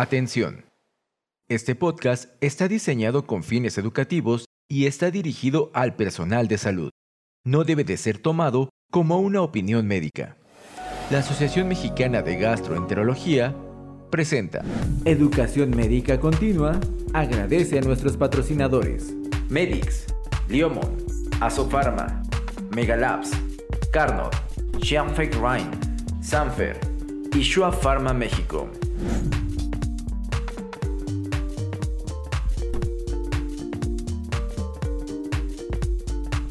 Atención. Este podcast está diseñado con fines educativos y está dirigido al personal de salud. No debe de ser tomado como una opinión médica. La Asociación Mexicana de Gastroenterología presenta Educación Médica Continua. Agradece a nuestros patrocinadores Medix, Liomon, Asofarma, Megalabs, Carnot, Xianfeng Rhine, Sanfer y Shua Pharma México.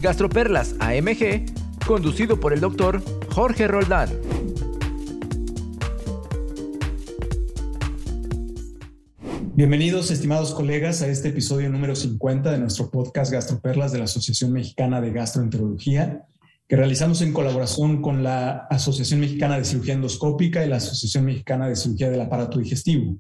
Gastroperlas AMG, conducido por el doctor Jorge Roldán. Bienvenidos, estimados colegas, a este episodio número 50 de nuestro podcast Gastroperlas de la Asociación Mexicana de Gastroenterología, que realizamos en colaboración con la Asociación Mexicana de Cirugía Endoscópica y la Asociación Mexicana de Cirugía del Aparato Digestivo.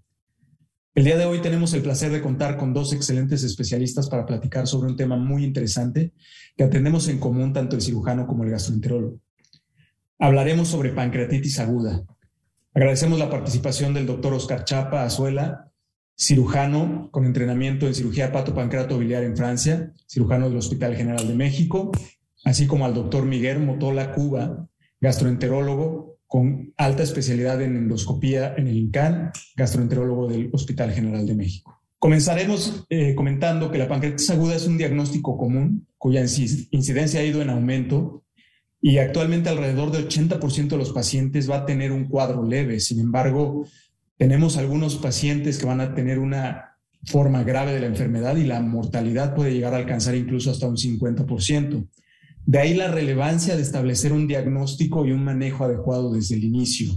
El día de hoy tenemos el placer de contar con dos excelentes especialistas para platicar sobre un tema muy interesante que atendemos en común tanto el cirujano como el gastroenterólogo. Hablaremos sobre pancreatitis aguda. Agradecemos la participación del doctor Oscar Chapa Azuela, cirujano con entrenamiento en cirugía hepato-pancreato biliar en Francia, cirujano del Hospital General de México, así como al doctor Miguel Motola Cuba, gastroenterólogo con alta especialidad en endoscopía en el INCAN, gastroenterólogo del Hospital General de México. Comenzaremos eh, comentando que la pancreatitis aguda es un diagnóstico común cuya incidencia ha ido en aumento y actualmente alrededor del 80% de los pacientes va a tener un cuadro leve. Sin embargo, tenemos algunos pacientes que van a tener una forma grave de la enfermedad y la mortalidad puede llegar a alcanzar incluso hasta un 50%. De ahí la relevancia de establecer un diagnóstico y un manejo adecuado desde el inicio.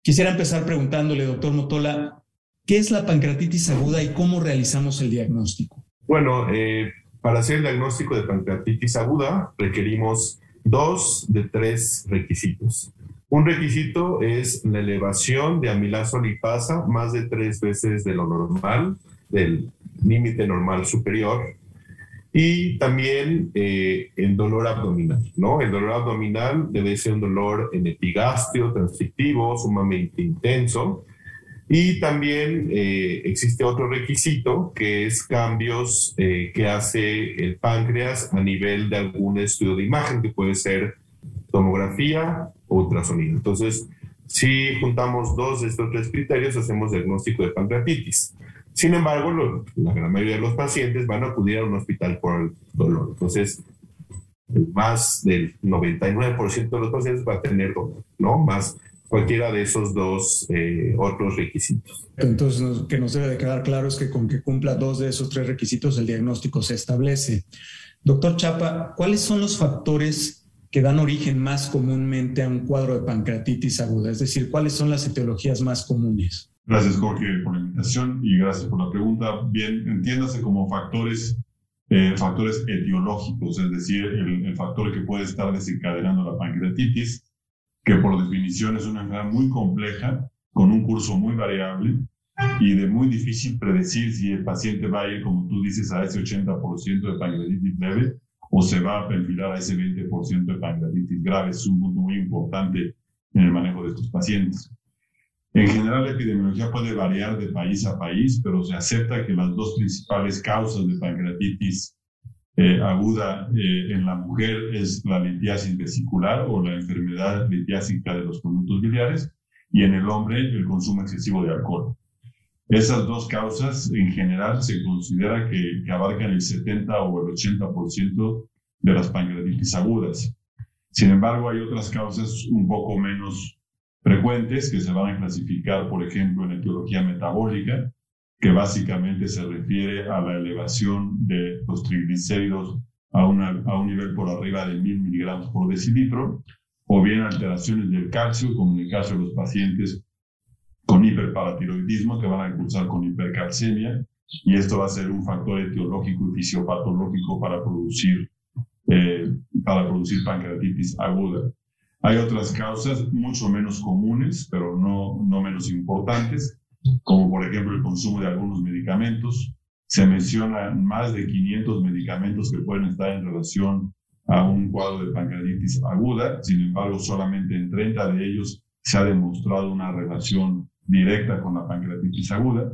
Quisiera empezar preguntándole, doctor Motola, ¿qué es la pancreatitis aguda y cómo realizamos el diagnóstico? Bueno, eh, para hacer el diagnóstico de pancreatitis aguda requerimos dos de tres requisitos. Un requisito es la elevación de amilasa lipasa más de tres veces de lo normal, del límite normal superior y también eh, el dolor abdominal, ¿no? El dolor abdominal debe ser un dolor en epigastrio, transitivo, sumamente intenso. Y también eh, existe otro requisito que es cambios eh, que hace el páncreas a nivel de algún estudio de imagen, que puede ser tomografía o ultrasonido. Entonces, si juntamos dos de estos tres criterios, hacemos diagnóstico de pancreatitis. Sin embargo, la gran mayoría de los pacientes van a acudir a un hospital por el dolor. Entonces, más del 99% de los pacientes va a tener dolor, ¿no? Más cualquiera de esos dos eh, otros requisitos. Entonces, que nos debe de quedar claro es que con que cumpla dos de esos tres requisitos, el diagnóstico se establece. Doctor Chapa, ¿cuáles son los factores que dan origen más comúnmente a un cuadro de pancreatitis aguda? Es decir, ¿cuáles son las etiologías más comunes? Gracias, Jorge, por la invitación y gracias por la pregunta. Bien, entiéndase como factores, eh, factores etiológicos, es decir, el, factor que puede estar desencadenando la pancreatitis, que por definición es una enfermedad muy compleja, con un curso muy variable y de muy difícil predecir si el paciente va a ir, como tú dices, a ese 80% de pancreatitis leve o se va a perfilar a ese 20% de pancreatitis grave. Es un punto muy importante en el manejo de estos pacientes. En general, la epidemiología puede variar de país a país, pero se acepta que las dos principales causas de pancreatitis eh, aguda eh, en la mujer es la litiasis vesicular o la enfermedad litiásica de los conductos biliares y en el hombre el consumo excesivo de alcohol. Esas dos causas en general se considera que, que abarcan el 70 o el 80% de las pancreatitis agudas. Sin embargo, hay otras causas un poco menos frecuentes que se van a clasificar, por ejemplo, en etiología metabólica, que básicamente se refiere a la elevación de los triglicéridos a, a un nivel por arriba de 1000 miligramos por decilitro, o bien alteraciones del calcio, como en el caso de los pacientes con hiperparatiroidismo que van a cursar con hipercalcemia, y esto va a ser un factor etiológico y fisiopatológico para producir, eh, para producir pancreatitis aguda. Hay otras causas mucho menos comunes, pero no, no menos importantes, como por ejemplo el consumo de algunos medicamentos. Se mencionan más de 500 medicamentos que pueden estar en relación a un cuadro de pancreatitis aguda. Sin embargo, solamente en 30 de ellos se ha demostrado una relación directa con la pancreatitis aguda.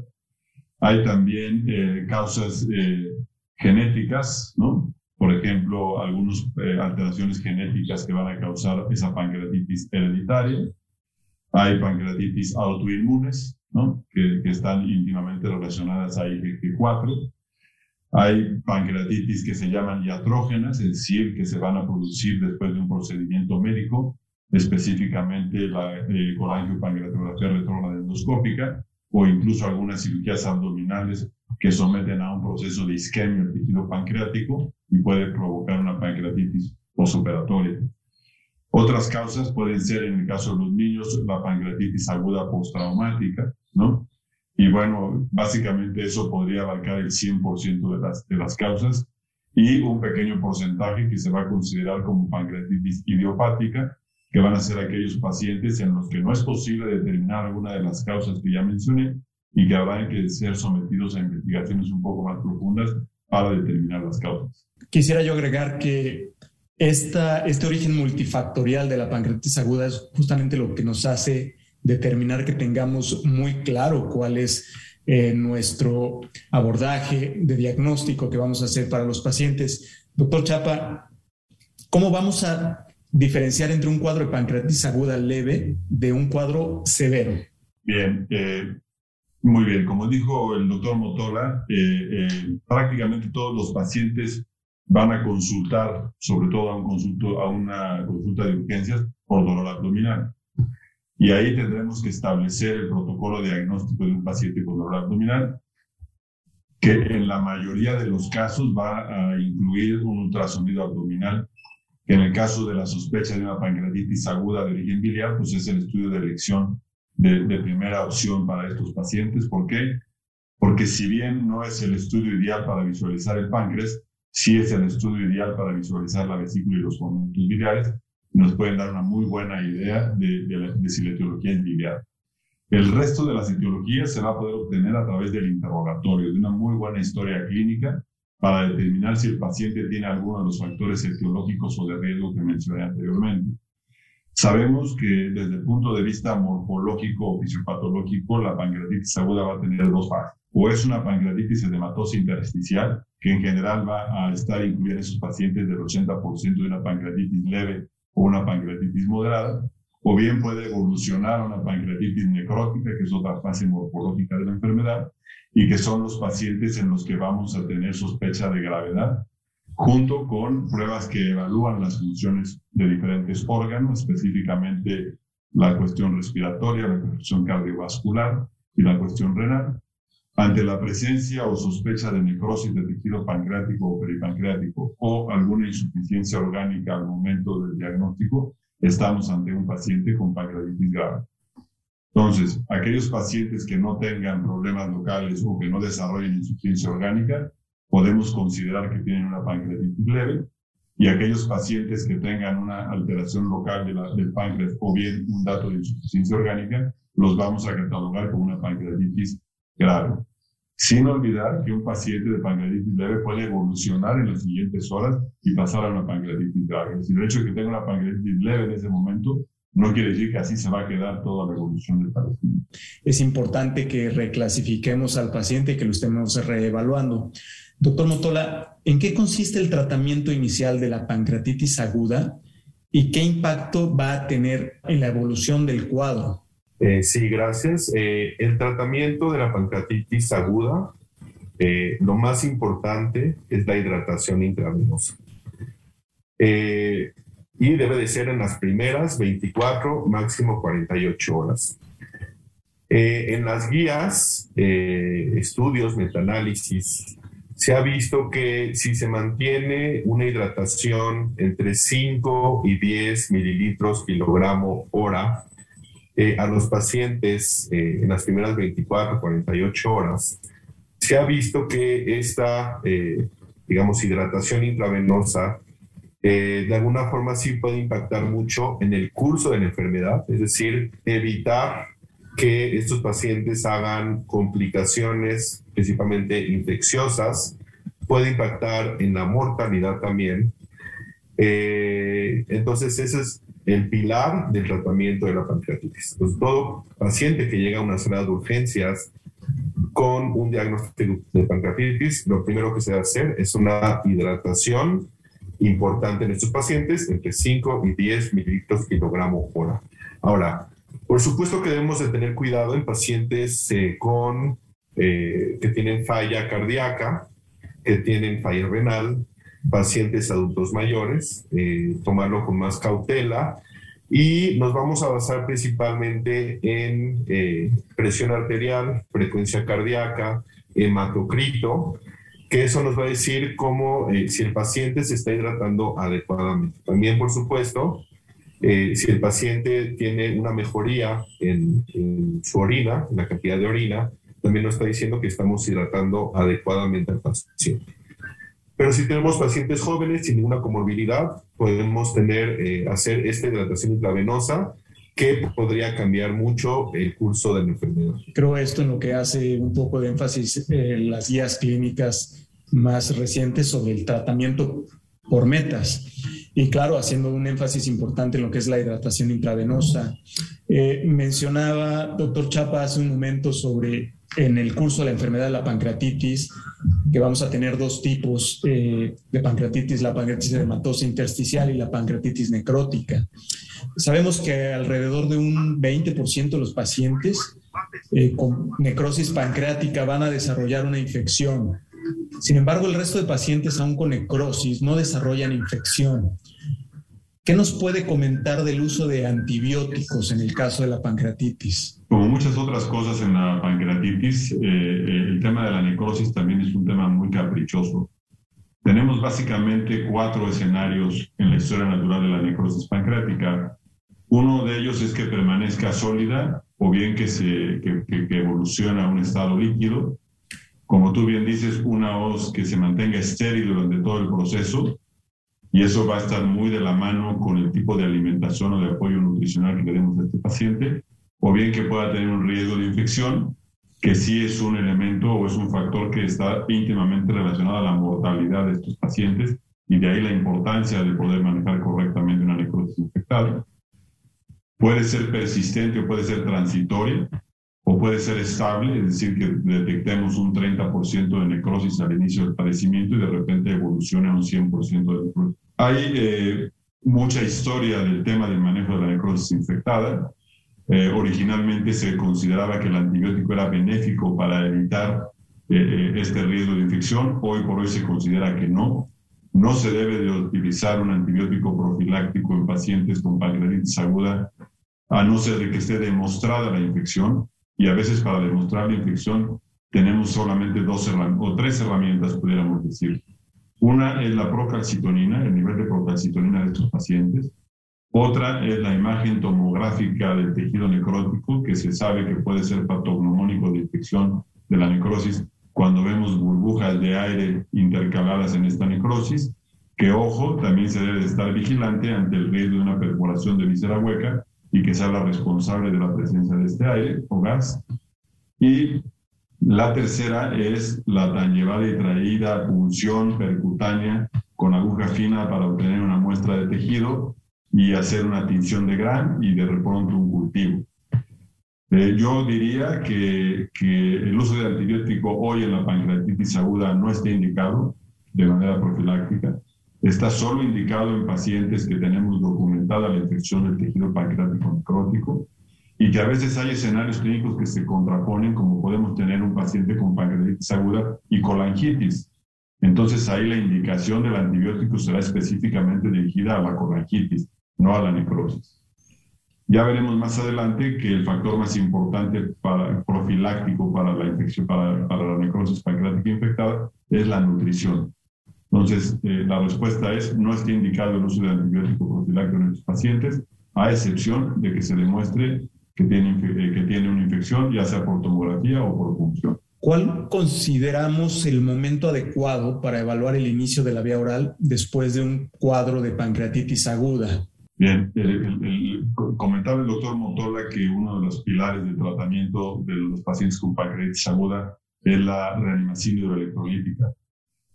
Hay también eh, causas eh, genéticas, ¿no? Por ejemplo, algunas eh, alteraciones genéticas que van a causar esa pancreatitis hereditaria. Hay pancreatitis autoinmunes, ¿no? Que, que están íntimamente relacionadas a IgG4. Hay pancreatitis que se llaman iatrógenas, es decir, que se van a producir después de un procedimiento médico, específicamente la eh, colangiopancreatografía retrógrada endoscópica o incluso algunas cirugías abdominales que someten a un proceso de isquemia del tejido pancreático y puede provocar una pancreatitis postoperatoria. Otras causas pueden ser, en el caso de los niños, la pancreatitis aguda postraumática, ¿no? Y bueno, básicamente eso podría abarcar el 100% de las, de las causas y un pequeño porcentaje que se va a considerar como pancreatitis idiopática, que van a ser aquellos pacientes en los que no es posible determinar alguna de las causas que ya mencioné y que habrán que ser sometidos a investigaciones un poco más profundas para determinar las causas. Quisiera yo agregar que esta, este origen multifactorial de la pancreatitis aguda es justamente lo que nos hace determinar que tengamos muy claro cuál es eh, nuestro abordaje de diagnóstico que vamos a hacer para los pacientes. Doctor Chapa, ¿cómo vamos a diferenciar entre un cuadro de pancreatitis aguda leve de un cuadro severo? Bien, eh, muy bien. Como dijo el doctor Motola, eh, prácticamente todos los pacientes van a consultar, sobre todo a, un consulto, a una consulta de urgencias, por dolor abdominal. Y ahí tendremos que establecer el protocolo diagnóstico de un paciente con dolor abdominal, que en la mayoría de los casos va a incluir un ultrasonido abdominal, que en el caso de la sospecha de una pancreatitis aguda de origen biliar, pues es el estudio de elección de, de primera opción para estos pacientes. ¿Por qué? Porque si bien no es el estudio ideal para visualizar el páncreas, sí es el estudio ideal para visualizar la vesícula y los conductos biliares, nos pueden dar una muy buena idea de, de, si la etiología es biliar. El resto de las etiologías se va a poder obtener a través del interrogatorio, de una muy buena historia clínica para determinar si el paciente tiene alguno de los factores etiológicos o de riesgo que mencioné anteriormente. Sabemos que desde el punto de vista morfológico o fisiopatológico, la pancreatitis aguda va a tener dos fases. O es una pancreatitis edematosa intersticial, que en general va a estar incluida en esos pacientes del 80% de una pancreatitis leve o una pancreatitis moderada, o bien puede evolucionar a una pancreatitis necrótica, que es otra fase morfológica de la enfermedad, y que son los pacientes en los que vamos a tener sospecha de gravedad, junto con pruebas que evalúan las funciones de diferentes órganos, específicamente la cuestión respiratoria, la cuestión cardiovascular y la cuestión renal, ante la presencia o sospecha de necrosis de tejido pancreático o peripancreático o alguna insuficiencia orgánica al momento del diagnóstico, estamos ante un paciente con pancreatitis grave. Entonces, aquellos pacientes que no tengan problemas locales o que no desarrollen insuficiencia orgánica, podemos considerar que tienen una pancreatitis leve y aquellos pacientes que tengan una alteración local de la, del páncreas o bien un dato de insuficiencia orgánica, los vamos a catalogar como una pancreatitis grave. Sin olvidar que un paciente de pancreatitis leve puede evolucionar en las siguientes horas y pasar a una pancreatitis grave. Si el hecho de que tenga una pancreatitis leve en ese momento no quiere decir que así se va a quedar toda la evolución del padecimiento. Es importante que reclasifiquemos al paciente y que lo estemos reevaluando. Doctor Motola, ¿en qué consiste el tratamiento inicial de la pancreatitis aguda y qué impacto va a tener en la evolución del cuadro? Eh, sí, gracias. Eh, el tratamiento de la pancreatitis aguda, eh, lo más importante es la hidratación intravenosa. y debe de ser en las primeras 24, máximo 48 horas. en las guías, estudios, metaanálisis, se ha visto que si se mantiene una hidratación entre 5 y 10 mililitros kilogramo hora, eh, a los pacientes eh, en las primeras 24, 48 horas, se ha visto que esta, eh, digamos, hidratación intravenosa de alguna forma sí puede impactar mucho en el curso de la enfermedad, es decir, evitar que estos pacientes hagan complicaciones, principalmente infecciosas, puede impactar en la mortalidad también. entonces, ese es el pilar del tratamiento de la pancreatitis. Pues todo paciente que llega a una sala de urgencias con un diagnóstico de pancreatitis, lo primero que se debe hacer es una hidratación importante en estos pacientes, entre 5 y 10 mililitros kilogramo hora. Ahora, por supuesto que debemos de tener cuidado en pacientes eh, con, eh, que tienen falla cardíaca, que tienen falla renal, pacientes adultos mayores, eh, tomarlo con más cautela y nos vamos a basar principalmente en presión arterial, frecuencia cardíaca, hematocrito, que eso nos va a decir cómo, si el paciente se está hidratando adecuadamente. También, por supuesto, eh, si el paciente tiene una mejoría en, su orina, en la cantidad de orina, también nos está diciendo que estamos hidratando adecuadamente al paciente. Pero si tenemos pacientes jóvenes sin ninguna comorbilidad, podemos tener, eh, hacer esta hidratación intravenosa que podría cambiar mucho el curso de la enfermedad. Creo esto en lo que hace un poco de énfasis en las guías clínicas más recientes sobre el tratamiento por metas. Y claro, haciendo un énfasis importante en lo que es la hidratación intravenosa. Eh, mencionaba, doctor Chapa, hace un momento sobre en el curso de la enfermedad de la pancreatitis, que vamos a tener dos tipos eh, de pancreatitis, la pancreatitis edematosa intersticial y la pancreatitis necrótica. Sabemos que alrededor de un 20% de los pacientes eh, con necrosis pancreática van a desarrollar una infección sin embargo, el resto de pacientes aún con necrosis no desarrollan infección. ¿Qué nos puede comentar del uso de antibióticos en el caso de la pancreatitis? Como muchas otras cosas en la pancreatitis, eh, eh, el tema de la necrosis también es un tema muy caprichoso. Tenemos básicamente cuatro escenarios en la historia natural de la necrosis pancreática. Uno de ellos es que permanezca sólida o bien que, se, que, que evoluciona a un estado líquido como tú bien dices, una hoz que se mantenga estéril durante todo el proceso y eso va a estar muy de la mano con el tipo de alimentación o de apoyo nutricional que le demos a este paciente, o bien que pueda tener un riesgo de infección, que sí es un elemento o es un factor que está íntimamente relacionado a la mortalidad de estos pacientes y de ahí la importancia de poder manejar correctamente una necrosis infectada. Puede ser persistente o puede ser transitoria, o puede ser estable, es decir, que detectemos un 30% de necrosis al inicio del padecimiento y de repente evolucione a un 100% de necrosis. Hay eh, mucha historia del tema del manejo de la necrosis infectada. Eh, originalmente se consideraba que el antibiótico era benéfico para evitar eh, este riesgo de infección. Hoy por hoy se considera que no. No se debe de utilizar un antibiótico profiláctico en pacientes con pancreatitis aguda, a no ser de que esté demostrada la infección y a veces para demostrar la infección tenemos solamente dos o tres herramientas, pudiéramos decir. Una es la procalcitonina, el nivel de procalcitonina de estos pacientes. Otra es la imagen tomográfica del tejido necrótico, que se sabe que puede ser patognomónico de infección de la necrosis cuando vemos burbujas de aire intercaladas en esta necrosis, que ojo, también se debe estar vigilante ante el riesgo de una perforación de víscera hueca y que sea la responsable de la presencia de este aire o gas. Y la tercera es la tan llevada y traída punción percutánea con aguja fina para obtener una muestra de tejido y hacer una tinción de gran y de repronto un cultivo. Eh, yo diría que, que, el uso de antibiótico hoy en la pancreatitis aguda no está indicado de manera profiláctica Está solo indicado en pacientes que tenemos documentada la infección del tejido pancreático necrótico y que a veces hay escenarios clínicos que se contraponen, como podemos tener un paciente con pancreatitis aguda y colangitis. Entonces ahí la indicación del antibiótico será específicamente dirigida a la colangitis, no a la necrosis. Ya veremos más adelante que el factor más importante para, profiláctico para la infección, para, para la necrosis pancreática infectada es la nutrición. Entonces, eh, la respuesta es, no está indicado el uso de antibiótico profiláctico en estos pacientes, a excepción de que se demuestre que tiene, eh, que tiene una infección, ya sea por tomografía o por punción. ¿Cuál consideramos el momento adecuado para evaluar el inicio de la vía oral después de un cuadro de pancreatitis aguda? Bien, el, comentaba el doctor Montola que uno de los pilares de tratamiento de los pacientes con pancreatitis aguda es la reanimación hidroelectrolítica.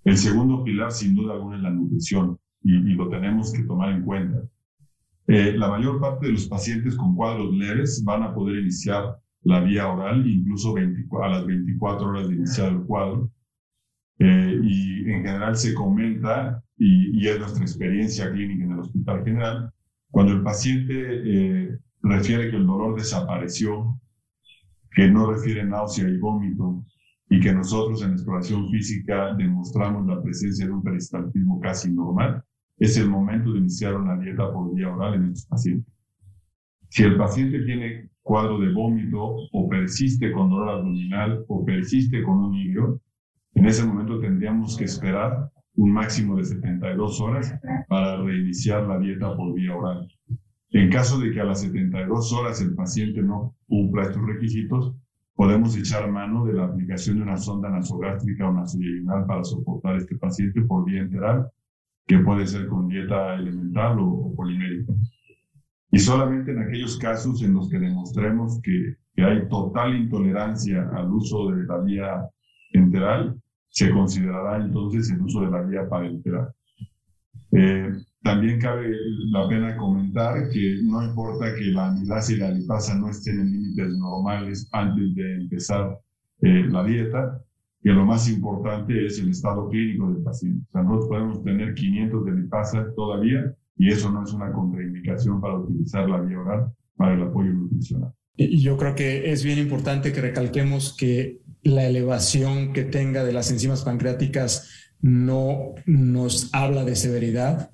El segundo pilar, sin duda alguna, es la nutrición y, lo tenemos que tomar en cuenta. Eh, la mayor parte de los pacientes con cuadros leves van a poder iniciar la vía oral incluso a las 24 horas de iniciar el cuadro. Eh, y en general se comenta, y, y, es nuestra experiencia clínica en el Hospital General, cuando el paciente eh, refiere que el dolor desapareció, que no refiere náusea y vómito, y que nosotros en exploración física demostramos la presencia de un peristaltismo casi normal, es el momento de iniciar una dieta por vía oral en estos pacientes. Si el paciente tiene cuadro de vómito o persiste con dolor abdominal o persiste con un hígado, en ese momento tendríamos que esperar un máximo de 72 horas para reiniciar la dieta por vía oral. En caso de que a las 72 horas el paciente no cumpla estos requisitos, podemos echar mano de la aplicación de una sonda nasogástrica o nasoyeyunal para soportar este paciente por vía enteral, que puede ser con dieta elemental o, polimérica. Y solamente en aquellos casos en los que demostremos que, que hay total intolerancia al uso de la vía enteral, se considerará entonces el uso de la vía parenteral. Eh, también cabe la pena comentar que no importa que la amilasa y la lipasa no estén en límites normales antes de empezar eh, la dieta, que lo más importante es el estado clínico del paciente. O sea, nosotros podemos tener 500 de lipasa todavía y eso no es una contraindicación para utilizar la vía oral para el apoyo nutricional. Y yo creo que es bien importante que recalquemos que la elevación que tenga de las enzimas pancreáticas no nos habla de severidad.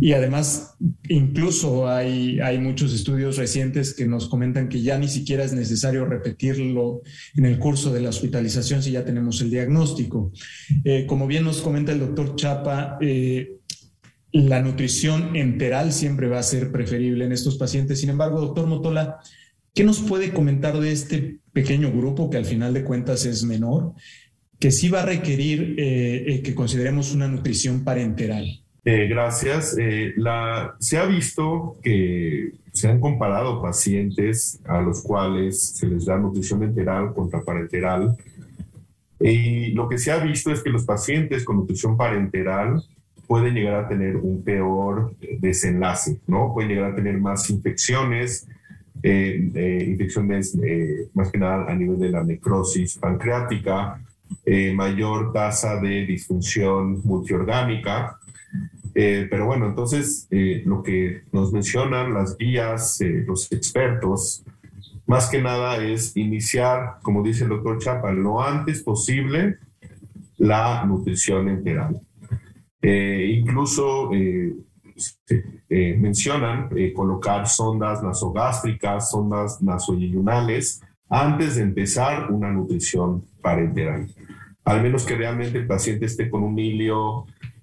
Y además, incluso hay, hay muchos estudios recientes que nos comentan que ya ni siquiera es necesario repetirlo en el curso de la hospitalización si ya tenemos el diagnóstico. Eh, como bien nos comenta el doctor Chapa, eh, la nutrición enteral siempre va a ser preferible en estos pacientes. Sin embargo, doctor Motola, ¿qué nos puede comentar de este pequeño grupo que al final de cuentas es menor, que sí va a requerir eh, que consideremos una nutrición parenteral? Eh, gracias. la, se ha visto que se han comparado pacientes a los cuales se les da nutrición enteral contra parenteral. Y lo que se ha visto es que los pacientes con nutrición parenteral pueden llegar a tener un peor desenlace, ¿no? Pueden llegar a tener más infecciones, eh, infecciones eh, más que nada a nivel de la necrosis pancreática, eh, mayor tasa de disfunción multiorgánica. Pero bueno, entonces lo que nos mencionan las guías, los expertos, más que nada es iniciar, como dice el doctor Chapa, lo antes posible la nutrición enteral. Eh, incluso eh, eh, mencionan colocar sondas nasogástricas, sondas nasoyeyunales, antes de empezar una nutrición parenteral. Al menos que realmente el paciente esté con un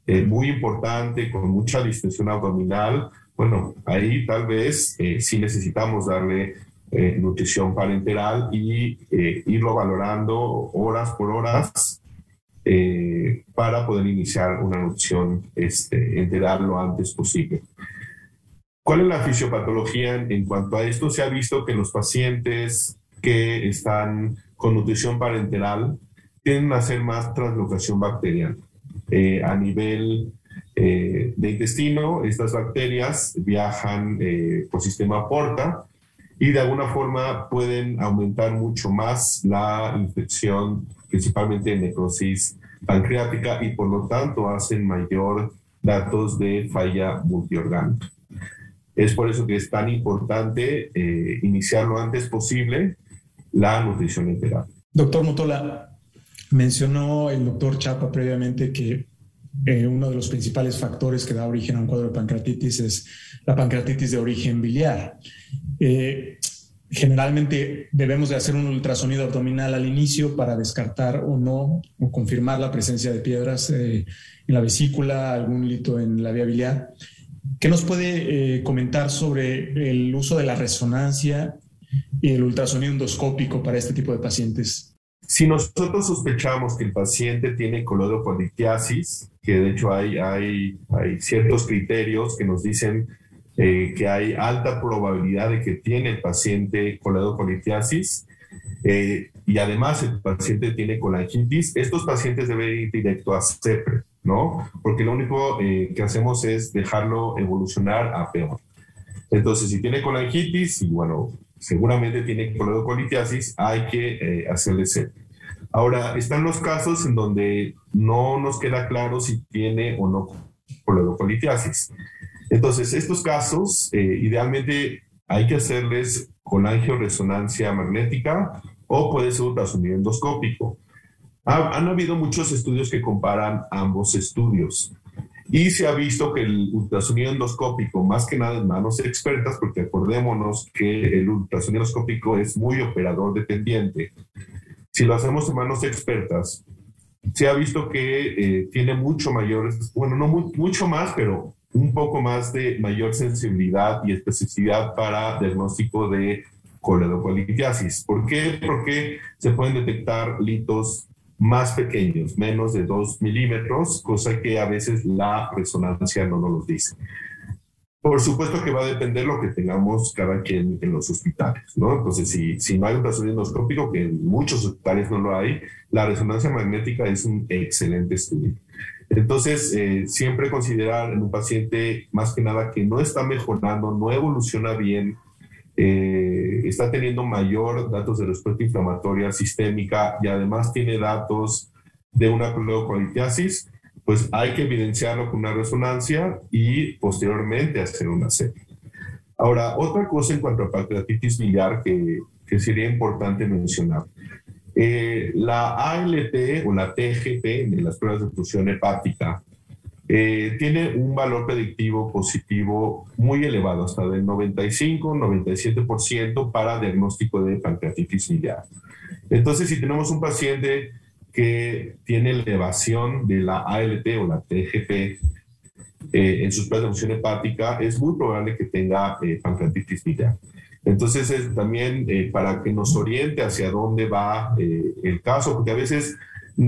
hilio muy importante, con mucha distensión abdominal, bueno, ahí tal vez sí necesitamos darle nutrición parenteral y irlo valorando horas por horas eh, para poder iniciar una nutrición este, enterar lo antes posible. ¿Cuál es la fisiopatología en cuanto a esto? Se ha visto que los pacientes que están con nutrición parenteral tienden a hacer más translocación bacteriana. Eh, a nivel eh, de intestino, estas bacterias viajan por sistema porta y de alguna forma pueden aumentar mucho más la infección principalmente necrosis pancreática y por lo tanto hacen mayor datos de falla multiorgánica. Es por eso que es tan importante eh, iniciar lo antes posible la nutrición integral. Doctor Motola, mencionó el doctor Chapa previamente que eh, uno de los principales factores que da origen a un cuadro de pancreatitis es la pancreatitis de origen biliar. Eh, Generalmente debemos de hacer un ultrasonido abdominal al inicio para descartar o no o confirmar la presencia de piedras eh, en la vesícula, algún lito en la vía biliar. ¿Qué nos puede comentar sobre el uso de la resonancia y el ultrasonido endoscópico para este tipo de pacientes? Si nosotros sospechamos que el paciente tiene colodocolitiasis, que de hecho hay, hay, hay ciertos criterios que nos dicen eh, que hay alta probabilidad de que tiene el paciente coledocolitiasis eh, y además el paciente tiene colangitis, estos pacientes deben ir directo a CEPRE, ¿no? Porque lo único eh, que hacemos es dejarlo evolucionar a peor. Entonces, si tiene colangitis y bueno, seguramente tiene coledocolitiasis, hay que eh, hacerle sepia. Ahora, están los casos en donde no nos queda claro si tiene o no coledocolitiasis. Entonces, estos casos, eh, idealmente hay que hacerles colangioresonancia magnética o puede ser ultrasonido endoscópico. han habido muchos estudios que comparan ambos estudios y se ha visto que el ultrasonido endoscópico, más que nada en manos expertas, porque acordémonos que el ultrasonido endoscópico es muy operador dependiente, si lo hacemos en manos expertas, se ha visto que eh, tiene mucho mayor, bueno, no mucho más, pero un poco más de mayor sensibilidad y especificidad para diagnóstico de coledocolitiasis. ¿Por qué? Porque se pueden detectar litos más pequeños, menos de 2 milímetros, cosa que a veces la resonancia no nos lo dice. Por supuesto que va a depender lo que tengamos cada quien en los hospitales, ¿no? Entonces, si, si no hay un ultrasonido endoscópico, que en muchos hospitales no lo hay, la resonancia magnética es un excelente estudio. Entonces, eh, siempre considerar en un paciente más que nada que no está mejorando, no evoluciona bien, eh, está teniendo mayor datos de respuesta inflamatoria sistémica y además tiene datos de una pleocolitiasis, pues hay que evidenciarlo con una resonancia y posteriormente hacer una serie. Ahora, otra cosa en cuanto a pancreatitis biliar que, que sería importante mencionar. Eh, la ALT o la TGP en las pruebas de función hepática eh, tiene un valor predictivo positivo muy elevado, hasta del 95-97% para diagnóstico de pancreatitis biliar. Entonces, si tenemos un paciente que tiene elevación de la ALT o la TGP eh, en sus pruebas de función hepática, es muy probable que tenga pancreatitis biliar. Entonces, es también eh, para que nos oriente hacia dónde va eh, el caso, porque a veces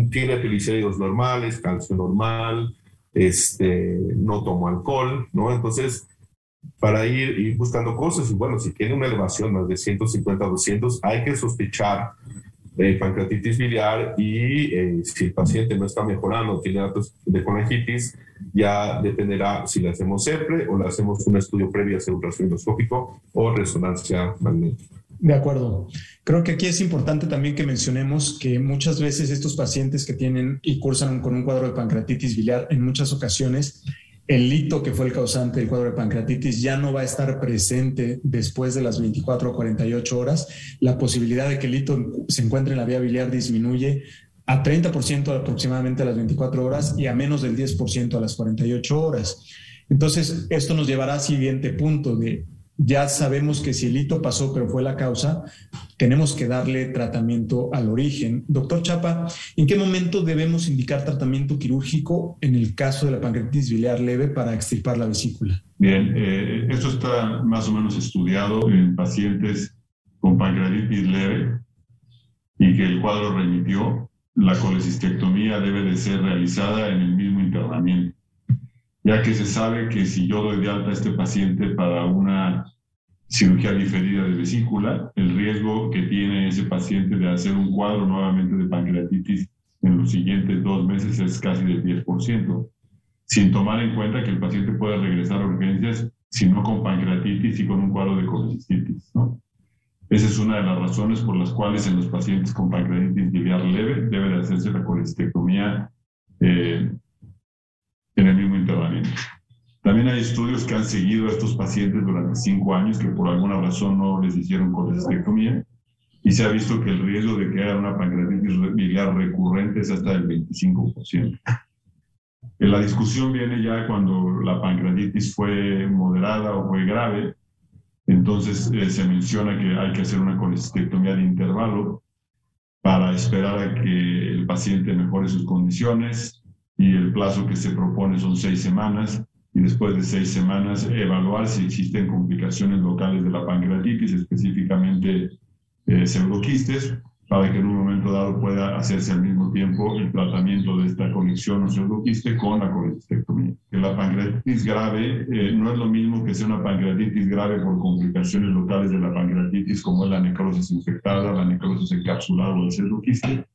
tiene triglicéridos normales, calcio normal, este, no tomo alcohol, ¿no? Entonces, para ir, buscando cosas, y bueno, si tiene una elevación más de 150 a 200, hay que sospechar pancreatitis biliar y eh, si el paciente no está mejorando, tiene datos de colangitis, ya dependerá si le hacemos CEPRE o le hacemos un estudio previo a hacer ultrasonoscópico o resonancia magnética. De acuerdo. Creo que aquí es importante también que mencionemos que muchas veces estos pacientes que tienen y cursan con un cuadro de pancreatitis biliar, en muchas ocasiones el lito que fue el causante del cuadro de pancreatitis ya no va a estar presente después de las 24 o 48 horas. La posibilidad de que el lito se encuentre en la vía biliar disminuye a 30% aproximadamente a las 24 horas y a menos del 10% a las 48 horas. Entonces, esto nos llevará al siguiente punto de ya sabemos que si el hito pasó, pero fue la causa, tenemos que darle tratamiento al origen. Doctor Chapa, ¿en qué momento debemos indicar tratamiento quirúrgico en el caso de la pancreatitis biliar leve para extirpar la vesícula? Bien, eh, esto está más o menos estudiado en pacientes con pancreatitis leve y que el cuadro remitió. La colecistectomía debe de ser realizada en el mismo internamiento ya que se sabe que si yo doy de alta a este paciente para una cirugía diferida de vesícula, el riesgo que tiene ese paciente de hacer un cuadro nuevamente de pancreatitis en los siguientes dos meses es casi del 10%, sin tomar en cuenta que el paciente puede regresar a urgencias, si no con pancreatitis y con un cuadro de colecistitis. Esa es una de las razones por las cuales en los pacientes con pancreatitis biliar leve debe de hacerse la colecistectomía eh, internamiento. También hay estudios que han seguido a estos pacientes durante cinco años que por alguna razón no les hicieron colestectomía y se ha visto que el riesgo de que haya una pancreatitis biliar recurrente es hasta el 25%. La discusión viene ya cuando la pancreatitis fue moderada o fue grave, entonces eh, se menciona que hay que hacer una colestectomía de intervalo para esperar a que el paciente mejore sus condiciones, y el plazo que se propone son seis semanas y después de seis semanas evaluar si existen complicaciones locales de la pancreatitis, específicamente eh, pseudoquistes, para que en un momento dado pueda hacerse al mismo tiempo el tratamiento de esta conexión o pseudoquiste con la colecistectomía. Que la pancreatitis grave eh, no es lo mismo que sea una pancreatitis grave por complicaciones locales de la pancreatitis, como es la necrosis infectada, la necrosis encapsulada o el pseudoquiste,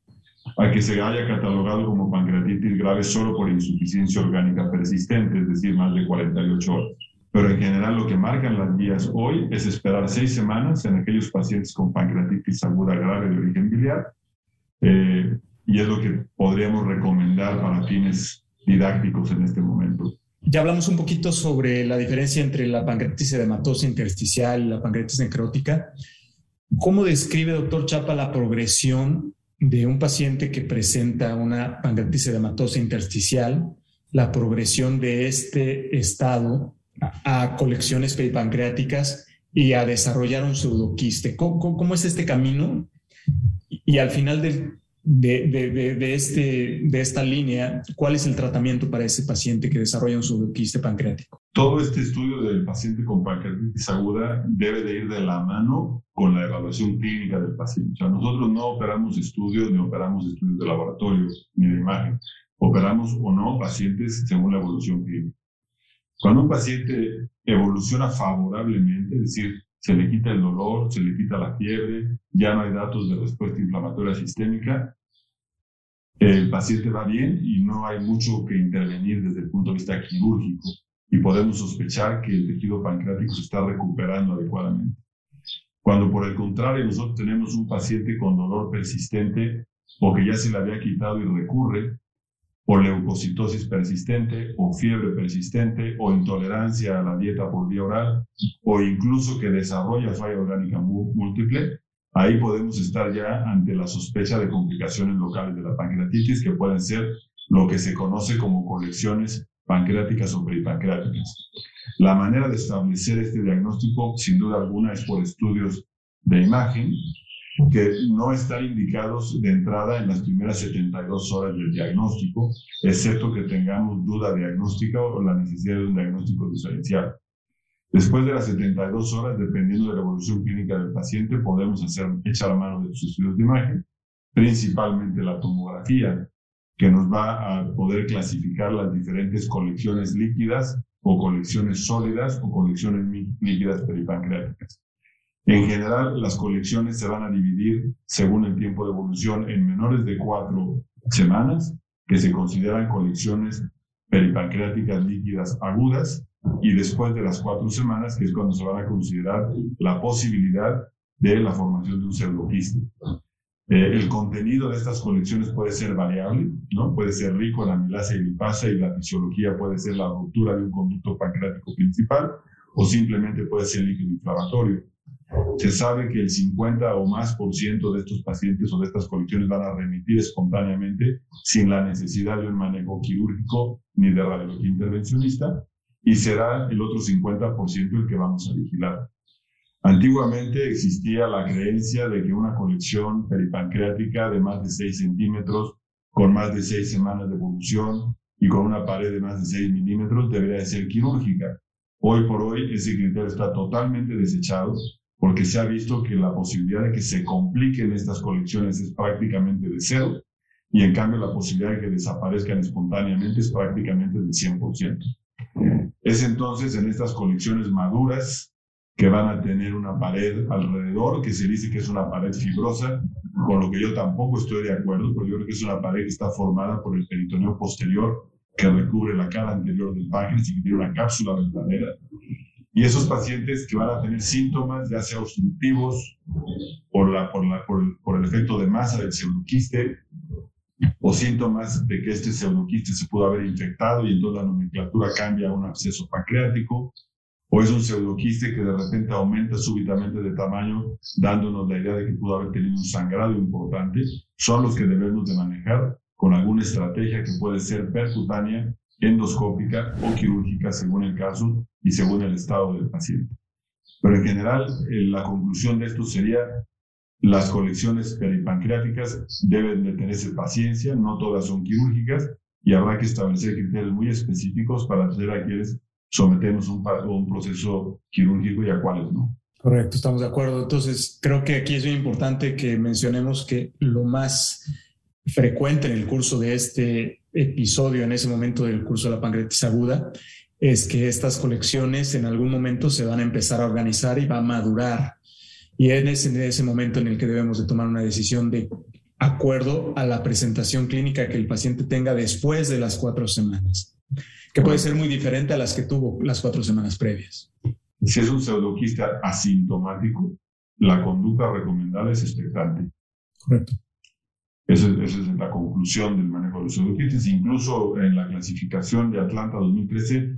a que se haya catalogado como pancreatitis grave solo por insuficiencia orgánica persistente, es decir, más de 48 horas. pero en general lo que marcan las guías hoy es esperar seis semanas en aquellos pacientes con pancreatitis aguda grave de origen biliar, eh, y es lo que podríamos recomendar para fines didácticos en este momento. Ya hablamos un poquito sobre la diferencia entre la pancreatitis edematosa intersticial y la pancreatitis necrótica. ¿Cómo describe, doctor Chapa, la progresión de un paciente que presenta una pancreatitis edematosa intersticial, la progresión de este estado a, colecciones peripancreáticas y a desarrollar un pseudoquiste. ¿Cómo, es este camino? Y, al final de, de, este, de esta línea, ¿cuál es el tratamiento para ese paciente que desarrolla un pseudoquiste pancreático? Todo este estudio del paciente con pancreatitis aguda debe de ir de la mano con la evaluación clínica del paciente. O sea, nosotros no operamos estudios ni operamos estudios de laboratorio ni de imagen. Operamos o no pacientes según la evolución clínica. Cuando un paciente evoluciona favorablemente, es decir, se le quita el dolor, se le quita la fiebre, ya no hay datos de respuesta inflamatoria sistémica, el paciente va bien y no hay mucho que intervenir desde el punto de vista quirúrgico y podemos sospechar que el tejido pancreático se está recuperando adecuadamente. Cuando por el contrario nosotros tenemos un paciente con dolor persistente o que ya se le había quitado y recurre, o leucocitosis persistente, o fiebre persistente, o intolerancia a la dieta por vía oral, o incluso que desarrolla falla orgánica múltiple, ahí podemos estar ya ante la sospecha de complicaciones locales de la pancreatitis, que pueden ser lo que se conoce como colecciones pancreáticas o peripancreáticas. La manera de establecer este diagnóstico, sin duda alguna, es por estudios de imagen, que no están indicados de entrada en las primeras 72 horas del diagnóstico, excepto que tengamos duda diagnóstica o la necesidad de un diagnóstico diferencial. Después de las 72 horas, dependiendo de la evolución clínica del paciente, podemos hacer, echar mano de sus estudios de imagen, principalmente la tomografía, que nos va a poder clasificar las diferentes colecciones líquidas o colecciones sólidas o colecciones líquidas peripancreáticas. En general, las colecciones se van a dividir según el tiempo de evolución en menores de cuatro semanas, que se consideran colecciones peripancreáticas líquidas agudas, y después de las cuatro semanas, que es cuando se van a considerar la posibilidad de la formación de un pseudoquiste. Eh, el contenido de estas colecciones puede ser variable, ¿no? Puede ser rico en amilasa y lipasa y la fisiología puede ser la ruptura de un conducto pancreático principal o simplemente puede ser líquido inflamatorio. Se sabe que el 50 o más por ciento de estos pacientes o de estas colecciones van a remitir espontáneamente sin la necesidad de un manejo quirúrgico ni de radiología intervencionista y será el otro 50 por ciento el que vamos a vigilar. Antiguamente existía la creencia de que una colección peripancreática de más de 6 centímetros, con más de 6 semanas de evolución y con una pared de más de 6 milímetros debería de ser quirúrgica. Hoy por hoy ese criterio está totalmente desechado porque se ha visto que la posibilidad de que se compliquen estas colecciones es prácticamente de cero y en cambio la posibilidad de que desaparezcan espontáneamente es prácticamente del 100%. Es entonces en estas colecciones maduras que van a tener una pared alrededor, que se dice que es una pared fibrosa, con lo que yo tampoco estoy de acuerdo, porque yo creo que es una pared que está formada por el peritoneo posterior que recubre la cara anterior del páncreas y que tiene una cápsula verdadera. Y esos pacientes que van a tener síntomas, ya sea obstructivos por, la, por, la, por, el, por el efecto de masa del pseudoquiste, o síntomas de que este pseudoquiste se pudo haber infectado y entonces la nomenclatura cambia a un absceso pancreático, o es un pseudoquiste que de repente aumenta súbitamente de tamaño, dándonos la idea de que pudo haber tenido un sangrado importante, son los que debemos de manejar con alguna estrategia que puede ser percutánea, endoscópica o quirúrgica según el caso y según el estado del paciente. Pero en general, eh, la conclusión de esto sería las colecciones peripancreáticas deben de tenerse paciencia, no todas son quirúrgicas y habrá que establecer criterios muy específicos para hacer a quienes sometemos un, un proceso quirúrgico y a cuáles no. Correcto, estamos de acuerdo. Entonces, creo que aquí es muy importante que mencionemos que lo más frecuente en el curso de este episodio, en ese momento del curso de la pancreatitis aguda, es que estas colecciones en algún momento se van a empezar a organizar y va a madurar. Y es en ese momento en el que debemos de tomar una decisión de acuerdo a la presentación clínica que el paciente tenga después de las cuatro semanas. que puede ser muy diferente a las que tuvo las cuatro semanas previas. Si es un pseudoquista asintomático, la conducta recomendable es expectante. Correcto. Esa, es la conclusión del manejo de los pseudoquistes. Incluso en la clasificación de Atlanta 2013,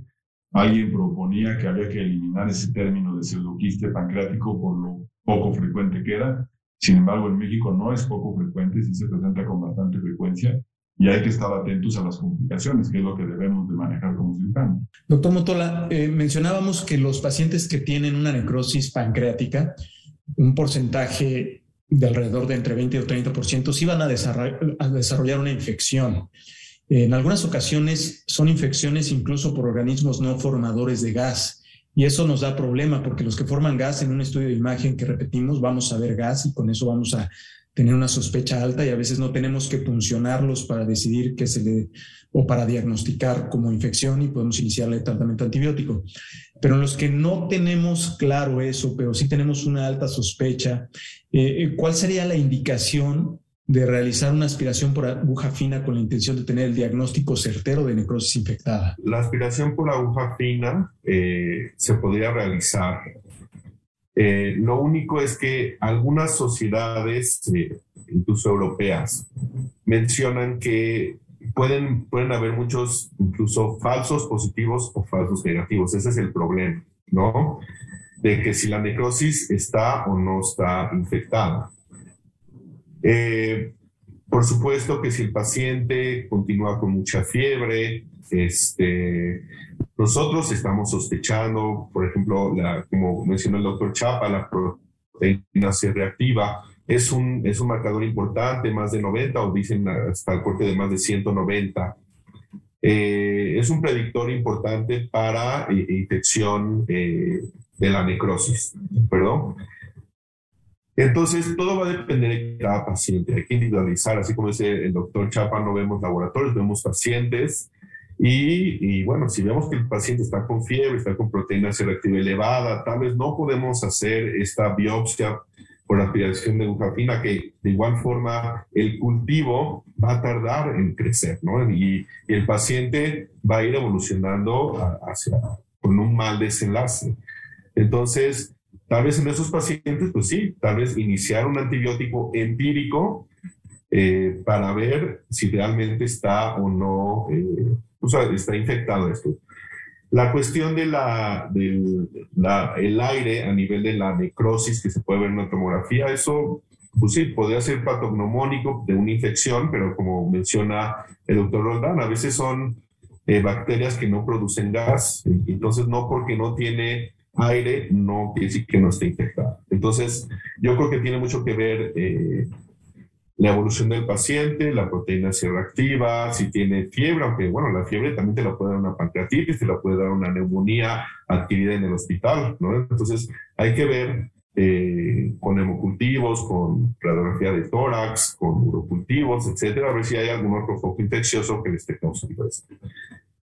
alguien proponía que había que eliminar ese término de pseudoquiste pancreático por lo poco frecuente que era. Sin embargo, en México no es poco frecuente, sí se presenta con bastante frecuencia y hay que estar atentos a las complicaciones, que es lo que debemos de manejar como cirujanos. Doctor Motola, eh, mencionábamos que los pacientes que tienen una necrosis pancreática, un porcentaje de alrededor de entre 20 y 30%, sí van a desarrollar, una infección. En algunas ocasiones son infecciones incluso por organismos no formadores de gas. Y eso nos da problema porque los que forman gas en un estudio de imagen que repetimos, vamos a ver gas y con eso vamos a tener una sospecha alta y a veces no tenemos que funcionarlos para decidir qué se le o para diagnosticar como infección y podemos iniciarle tratamiento antibiótico. Pero en los que no tenemos claro eso, pero sí tenemos una alta sospecha, eh, eh, ¿cuál sería la indicación de realizar una aspiración por aguja fina con la intención de tener el diagnóstico certero de necrosis infectada? La aspiración por aguja fina eh, se podría realizar eh, lo único es que algunas sociedades, eh, incluso europeas, mencionan que pueden, pueden haber muchos, incluso falsos positivos o falsos negativos. Ese es el problema, ¿no? De que si la necrosis está o no está infectada. Eh, por supuesto que si el paciente continúa con mucha fiebre, este, nosotros estamos sospechando, por ejemplo, como mencionó el doctor Chapa, la proteína C reactiva es un, es un marcador importante, más de 90 o dicen hasta el corte de más de 190. Eh, es un predictor importante para eh, infección eh, de la necrosis, perdón. Entonces, todo va a depender de cada paciente. Hay que individualizar, así como dice el doctor Chapa, no vemos laboratorios, vemos pacientes y, bueno, si vemos que el paciente está con fiebre, está con proteína C elevada, tal vez no podemos hacer esta biopsia por aspiración de aguja que de igual forma el cultivo va a tardar en crecer, ¿no? Y, el paciente va a ir evolucionando hacia, con un mal desenlace. Entonces, tal vez en esos pacientes, pues sí, tal vez iniciar un antibiótico empírico eh, para ver si realmente está o no eh, está infectado esto. La cuestión de la, del el aire a nivel de la necrosis que se puede ver en la tomografía, eso, pues sí, podría ser patognomónico de una infección, pero como menciona el doctor Roldán, a veces son eh, bacterias que no producen gas, entonces no porque no tiene aire, no quiere decir que no esté infectada. Entonces, yo creo que tiene mucho que ver eh, la evolución del paciente, la proteína C reactiva, si tiene fiebre, aunque bueno, la fiebre también te la puede dar una pancreatitis, te la puede dar una neumonía adquirida en el hospital, ¿no? Entonces hay que ver eh, con hemocultivos, con radiografía de tórax, con urocultivos, etcétera, a ver si hay algún otro foco infeccioso que le esté causando esto.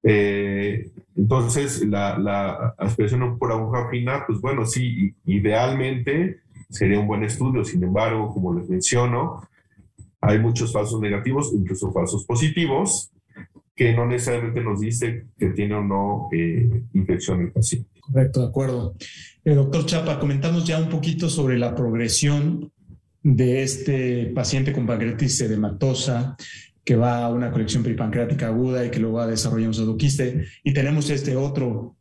Eh, entonces, la, la aspiración por aguja fina, pues bueno, sí, idealmente sería un buen estudio, sin embargo, como les menciono, hay muchos falsos negativos, incluso falsos positivos, que no necesariamente nos dice que tiene o no eh, infección el paciente. Correcto, de acuerdo. Eh, doctor Chapa, comentamos ya un poquito sobre la progresión de este paciente con pancreatitis edematosa que va a una colección peripancreática aguda y que luego va a desarrollar un pseudoquiste. Y tenemos este otro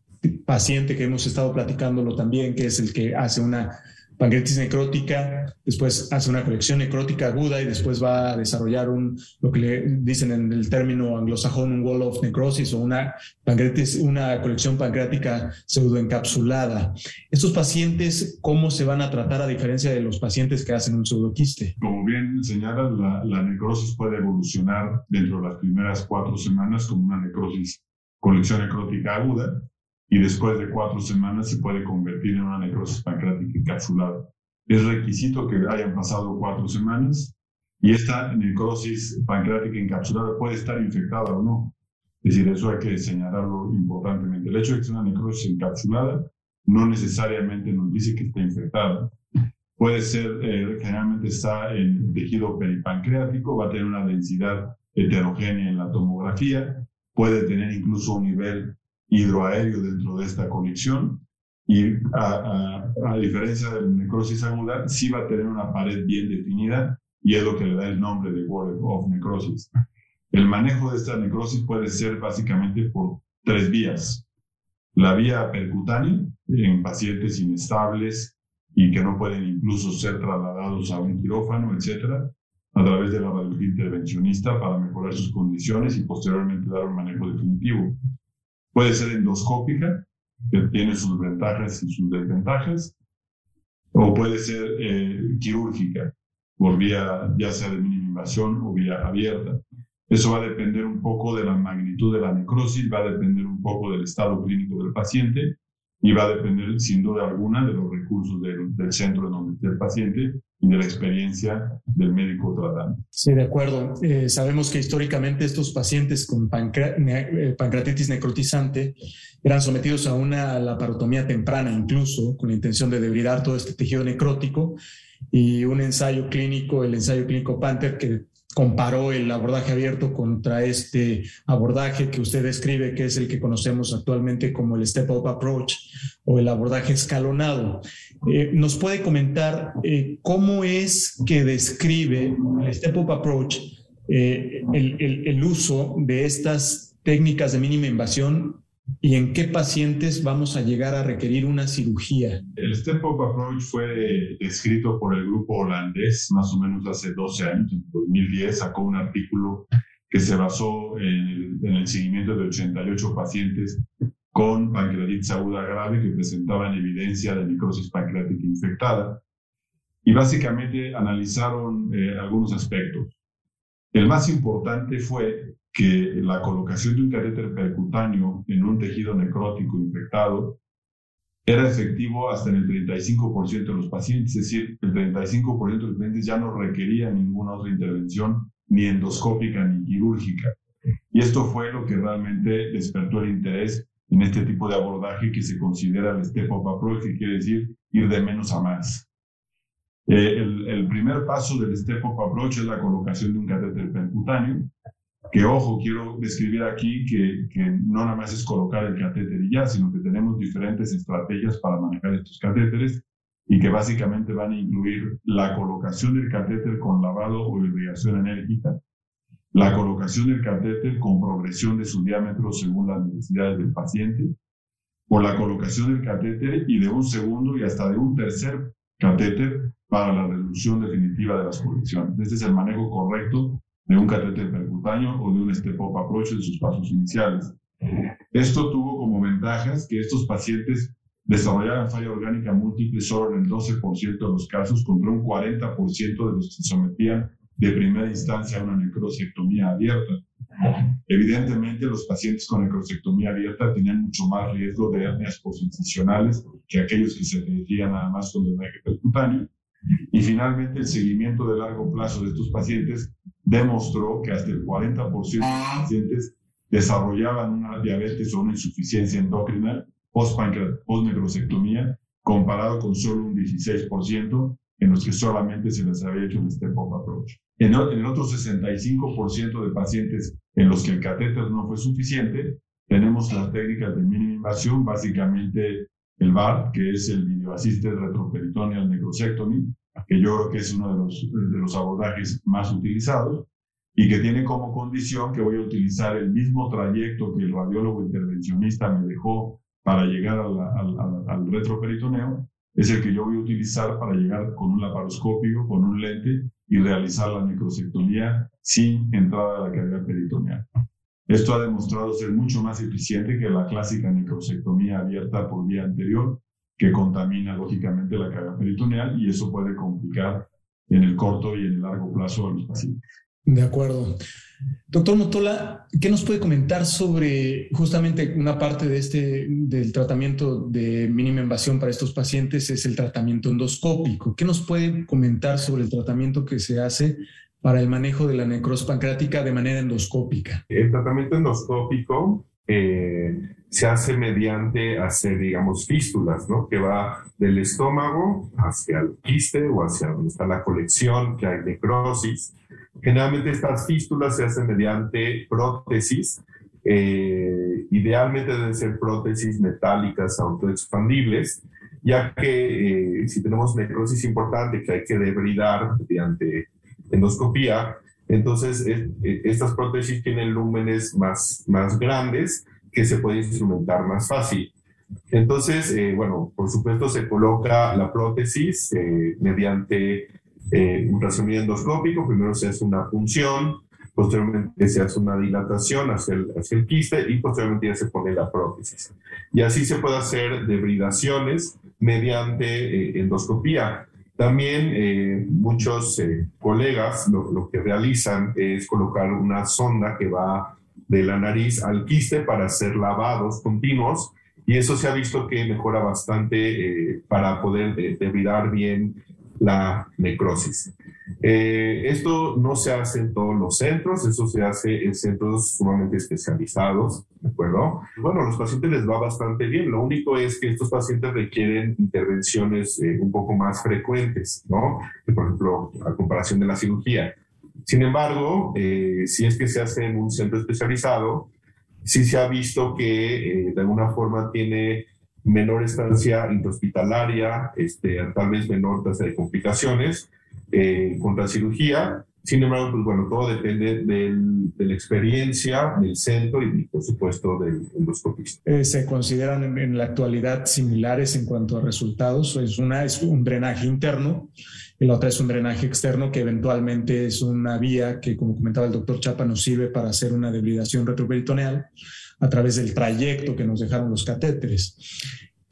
paciente que hemos estado platicándolo también, que es el que hace una pancreatitis necrótica, después hace una colección necrótica aguda y después va a desarrollar un, lo que le dicen en el término anglosajón, un wall of necrosis o una pancreatitis, una colección pancreática pseudoencapsulada. Estos pacientes, ¿cómo se van a tratar a diferencia de los pacientes que hacen un pseudoquiste? Como bien señalas, la, necrosis puede evolucionar dentro de las primeras cuatro semanas como una necrosis, colección necrótica aguda, y después de cuatro semanas se puede convertir en una necrosis pancreática encapsulada. Es requisito que hayan pasado cuatro semanas y esta necrosis pancreática encapsulada puede estar infectada o no. Es decir, eso hay que señalarlo importantemente. El hecho de que sea una necrosis encapsulada no necesariamente nos dice que está infectada. Puede ser, eh, generalmente está en tejido peripancreático, va a tener una densidad heterogénea en la tomografía, puede tener incluso un nivel hidroaéreo dentro de esta conexión y a, a, diferencia de la necrosis aguda, sí va a tener una pared bien definida y es lo que le da el nombre de Wall of Necrosis. El manejo de esta necrosis puede ser básicamente por tres vías. La vía percutánea en pacientes inestables y que no pueden incluso ser trasladados a un quirófano, etcétera, a través de la radiología intervencionista para mejorar sus condiciones y posteriormente dar un manejo definitivo. Puede ser endoscópica, que tiene sus ventajas y sus desventajas, o puede ser eh, quirúrgica, por vía ya sea de mínima invasión o vía abierta. Eso va a depender un poco de la magnitud de la necrosis, va a depender un poco del estado clínico del paciente y va a depender sin duda alguna de los recursos del, del centro en donde esté el paciente y de la experiencia del médico tratante. Sí, de acuerdo. Eh, sabemos que históricamente estos pacientes con eh, pancreatitis necrotizante eran sometidos a una laparotomía temprana incluso, con la intención de debridar todo este tejido necrótico y un ensayo clínico, el ensayo clínico Panther, que comparó el abordaje abierto contra este abordaje que usted describe, que es el que conocemos actualmente como el Step-Up Approach o el abordaje escalonado. Eh, ¿Nos puede comentar eh, cómo es que describe el Step-Up Approach eh, el, uso de estas técnicas de mínima invasión ¿Y en qué pacientes vamos a llegar a requerir una cirugía? El Step Up Approach fue descrito por el grupo holandés más o menos hace 12 años. En 2010 sacó un artículo que se basó en el, seguimiento de 88 pacientes con pancreatitis aguda grave que presentaban evidencia de necrosis pancreática infectada. Y básicamente analizaron eh, algunos aspectos. El más importante fue que la colocación de un catéter percutáneo en un tejido necrótico infectado era efectivo hasta en el 35% de los pacientes, es decir, el 35% de los pacientes ya no requería ninguna otra intervención, ni endoscópica ni quirúrgica. Y esto fue lo que realmente despertó el interés en este tipo de abordaje que se considera el Step-Up Approach, que quiere decir ir de menos a más. Eh, el, el, primer paso del Step-Up Approach es la colocación de un catéter percutáneo, que ojo, quiero describir aquí que, que, no nada más es colocar el catéter y ya, sino que tenemos diferentes estrategias para manejar estos catéteres y que básicamente van a incluir la colocación del catéter con lavado o irrigación enérgica, la colocación del catéter con progresión de su diámetro según las necesidades del paciente, o la colocación del catéter y de un segundo y hasta de un tercer catéter para la reducción definitiva de las colecciones. Este es el manejo correcto de un catéter percutáneo o de un step-up approach en sus pasos iniciales. Esto tuvo como ventajas que estos pacientes desarrollaran falla orgánica múltiple solo en el 12% de los casos contra un 40% de los que se sometían de primera instancia a una necrosectomía abierta. Evidentemente, los pacientes con necrosectomía abierta tenían mucho más riesgo de hernias postincisionales que aquellos que se dirigían nada más con drenaje percutáneo. Y finalmente, el seguimiento de largo plazo de estos pacientes demostró que hasta el 40% de los pacientes desarrollaban una diabetes o una insuficiencia endocrina post-necrosectomía, comparado con solo un 16% en los que solamente se les había hecho el step-up approach. En el otro 65% de pacientes en los que el catéter no fue suficiente, tenemos las técnicas de mínima invasión, básicamente el VAR, que es el Video Retroperitoneal Necrosectomy, que yo creo que es uno de los, de los abordajes más utilizados y que tiene como condición que voy a utilizar el mismo trayecto que el radiólogo intervencionista me dejó para llegar al, retroperitoneo, es el que yo voy a utilizar para llegar con un laparoscópico, con un lente y realizar la necrosectomía sin entrada a la cavidad peritoneal. Esto ha demostrado ser mucho más eficiente que la clásica necrosectomía abierta por vía anterior, que contamina lógicamente la carga peritoneal y eso puede complicar en el corto y en el largo plazo a los pacientes. De acuerdo. Doctor Motola, ¿qué nos puede comentar sobre justamente una parte de este, del tratamiento de mínima invasión para estos pacientes es el tratamiento endoscópico? ¿Qué nos puede comentar sobre el tratamiento que se hace para el manejo de la necrosis pancreática de manera endoscópica? El tratamiento endoscópico eh, se hace mediante hacer, digamos, fístulas, ¿no? Que va del estómago hacia el quiste o hacia donde está la colección, que hay necrosis. Generalmente estas fístulas se hacen mediante prótesis Eh, idealmente deben ser prótesis metálicas autoexpandibles, ya que eh, si tenemos necrosis importante que hay que debridar mediante endoscopía, entonces estas prótesis tienen lúmenes más, más grandes que se puede instrumentar más fácil. Entonces, eh, bueno, por supuesto se coloca la prótesis mediante un razonamiento endoscópico, primero se hace una punción, posteriormente se hace una dilatación hacia el, hacia el quiste y posteriormente ya se pone la prótesis. Y así se puede hacer debridaciones mediante eh, endoscopía. También eh, muchos eh, colegas lo, que realizan es colocar una sonda que va de la nariz al quiste para hacer lavados continuos. Y eso se ha visto que mejora bastante para poder debridar bien la necrosis. Eh, esto no se hace en todos los centros, eso se hace en centros sumamente especializados, ¿de acuerdo? Bueno, a los pacientes les va bastante bien, lo único es que estos pacientes requieren intervenciones eh, un poco más frecuentes, ¿no? por ejemplo, a comparación de la cirugía. Sin embargo, eh, si es que se hace en un centro especializado, sí se ha visto que de alguna forma tiene menor estancia intrahospitalaria, este, tal vez menor tasa de complicaciones, eh, contra cirugía. Sin embargo, pues bueno, todo depende del, de la experiencia del centro y, por supuesto, del endoscopista. Eh, ¿Se consideran en, la actualidad similares en cuanto a resultados? Es una es un drenaje interno y la otra es un drenaje externo que eventualmente es una vía que, como comentaba el doctor Chapa, nos sirve para hacer una debridación retroperitoneal a través del trayecto que nos dejaron los catéteres.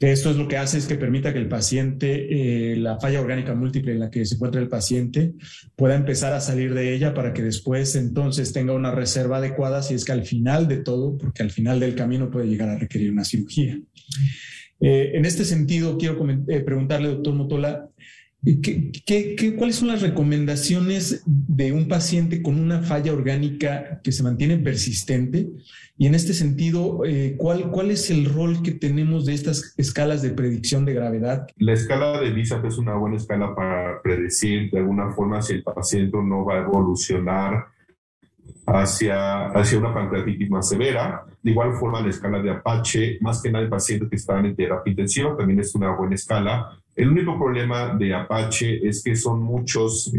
Esto es lo que hace es que permita que el paciente, eh, la falla orgánica múltiple en la que se encuentra el paciente, pueda empezar a salir de ella para que después entonces tenga una reserva adecuada si es que al final de todo, porque al final del camino puede llegar a requerir una cirugía. Eh, en este sentido, quiero eh, preguntarle, doctor Motola, ¿qué, cuáles son las recomendaciones de un paciente con una falla orgánica que se mantiene persistente? Y en este sentido, eh, ¿cuál, ¿cuál es el rol que tenemos de estas escalas de predicción de gravedad? La escala de BISAP es una buena escala para predecir de alguna forma si el paciente no va a evolucionar hacia, hacia una pancreatitis más severa. De igual forma, la escala de Apache, más que nada en pacientes que están en terapia intensiva, también es una buena escala. El único problema de Apache es que son muchos,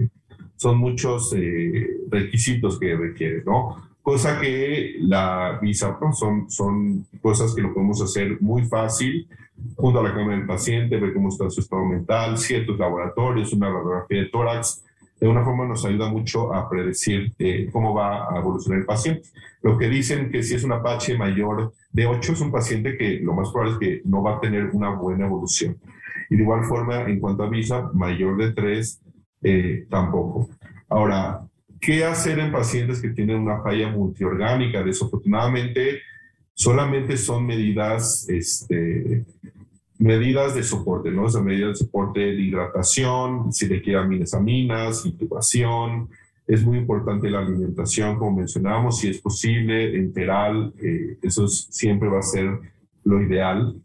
son muchos eh, requisitos que requiere, ¿no? cosa que la visa son, son cosas que lo podemos hacer muy fácil junto a la cámara del paciente, ver cómo está su estado mental, ciertos laboratorios, una radiografía de tórax. De una forma nos ayuda mucho a predecir eh, cómo va a evolucionar el paciente. Lo que dicen que si es un Apache mayor de 8 es un paciente que lo más probable es que no va a tener una buena evolución. Y de igual forma, en cuanto a visa, mayor de 3, eh, tampoco. Ahora, ¿Qué hacer en pacientes que tienen una falla multiorgánica? Desafortunadamente, solamente son medidas, este, medidas de soporte, ¿no? O sea, medidas de soporte de hidratación, si requiere aminesaminas, intubación. Es muy importante la alimentación, como mencionábamos, si es posible, enteral, eh, eso siempre va a ser lo ideal.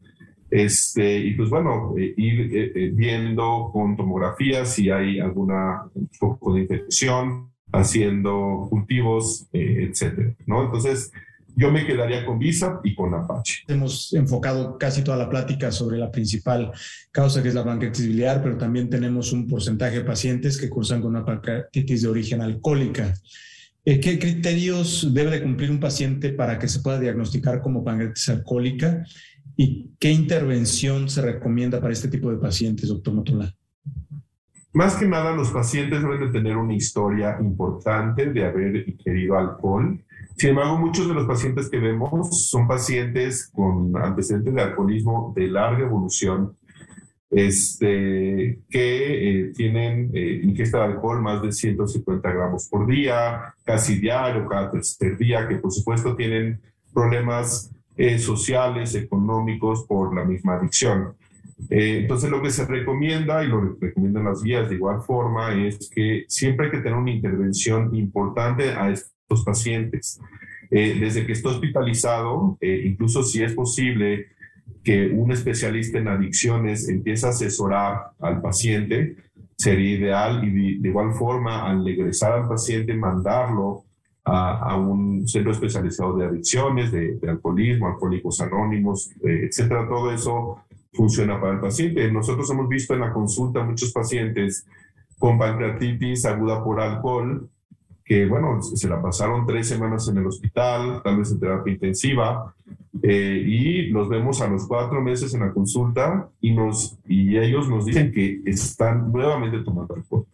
Este, y pues bueno, eh, ir eh, viendo con tomografía si hay alguna poco de infección, haciendo cultivos, eh, etcétera, ¿no? Entonces, yo me quedaría con Visa y con Apache. Hemos enfocado casi toda la plática sobre la principal causa que es la pancreatitis biliar, pero también tenemos un porcentaje de pacientes que cursan con una pancreatitis de origen alcohólica. Eh, ¿Qué criterios debe de cumplir un paciente para que se pueda diagnosticar como pancreatitis alcohólica? ¿Y qué intervención se recomienda para este tipo de pacientes, doctor Motola? Más que nada, los pacientes deben de tener una historia importante de haber ingerido alcohol. Sin embargo, muchos de los pacientes que vemos son pacientes con antecedentes de alcoholismo de larga evolución, este, que eh, tienen eh, ingesta de alcohol más de 150 gramos por día, casi diario, cada tercer día, que por supuesto tienen problemas eh, sociales, económicos por la misma adicción. Eh, entonces, lo que se recomienda, y lo recomiendan las guías de igual forma, es que siempre hay que tener una intervención importante a estos pacientes. Eh, desde que está hospitalizado, eh, incluso si es posible que un especialista en adicciones empiece a asesorar al paciente, sería ideal y de, igual forma al regresar al paciente mandarlo a, un centro especializado de adicciones, de, alcoholismo, alcohólicos anónimos, eh, etcétera. Todo eso funciona para el paciente. Nosotros hemos visto en la consulta muchos pacientes con pancreatitis aguda por alcohol que, bueno, se la pasaron tres semanas en el hospital, tal vez en terapia intensiva, eh, y los vemos a los cuatro meses en la consulta y, nos, y ellos nos dicen que están nuevamente tomando alcohol.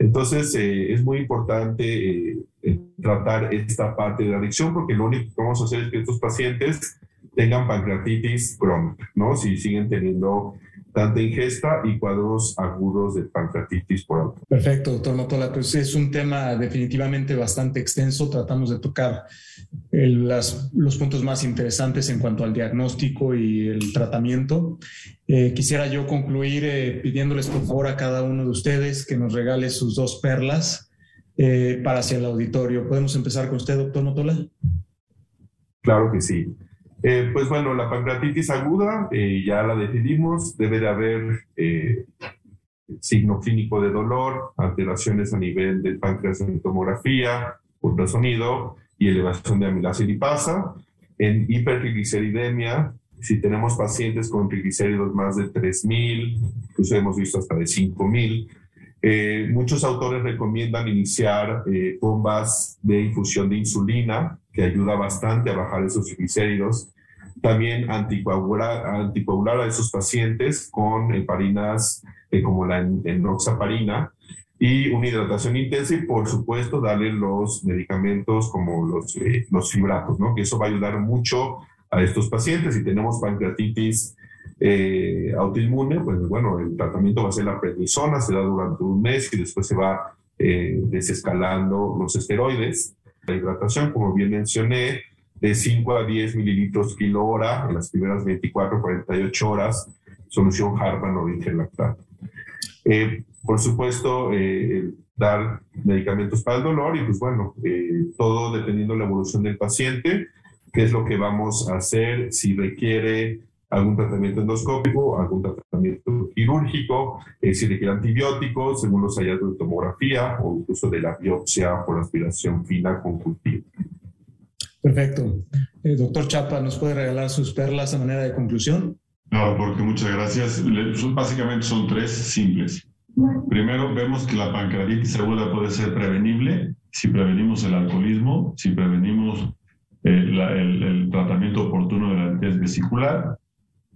Entonces, eh, es muy importante eh, tratar esta parte de la adicción porque lo único que vamos a hacer es que estos pacientes tengan pancreatitis crónica, ¿no? Si siguen teniendo tanta ingesta y cuadros agudos de pancreatitis por alto. Perfecto, doctor Motola. Pues es un tema definitivamente bastante extenso. Tratamos de tocar los puntos más interesantes en cuanto al diagnóstico y el tratamiento. Eh, quisiera yo concluir eh, pidiéndoles por favor a cada uno de ustedes que nos regale sus dos perlas eh, para hacia el auditorio. ¿Podemos empezar con usted, doctor Motola? Claro que sí. Eh, pues bueno, la pancreatitis aguda eh, ya la decidimos, debe de haber eh, signo clínico de dolor, alteraciones a nivel del páncreas en tomografía, ultrasonido y elevación de amilasa y lipasa. En hipertrigliceridemia, si tenemos pacientes con triglicéridos más de 3.000, incluso hemos visto hasta de 5.000, muchos autores recomiendan iniciar bombas de infusión de insulina que ayuda bastante a bajar esos triglicéridos. También anticoagular, anticoagular a esos pacientes con heparinas eh, como la enoxaparina y una hidratación intensa y por supuesto darle los medicamentos como los, eh, los fibratos, ¿no? que eso va a ayudar mucho a estos pacientes. Si tenemos pancreatitis eh, autoinmune, pues bueno, el tratamiento va a ser la prednisona, se da durante un mes y después se va desescalando los esteroides. La hidratación, como bien mencioné, de 5 a 10 mililitros kilo hora en las primeras 24 48 horas, solución Harman o lactato. Eh, por supuesto, eh, dar medicamentos para el dolor y pues bueno, eh, todo dependiendo de la evolución del paciente, qué es lo que vamos a hacer, si requiere algún tratamiento endoscópico, algún tratamiento quirúrgico, eh, si requiere antibióticos, según los hallazgos de tomografía o incluso de la biopsia por aspiración fina con cultivo. Perfecto. Eh, doctor Chapa, ¿nos puede regalar sus perlas a manera de conclusión? No, porque muchas gracias. Básicamente son tres simples. Primero, vemos que la pancreatitis aguda puede ser prevenible si prevenimos el alcoholismo, si prevenimos eh, el, tratamiento oportuno de la diabetes vesicular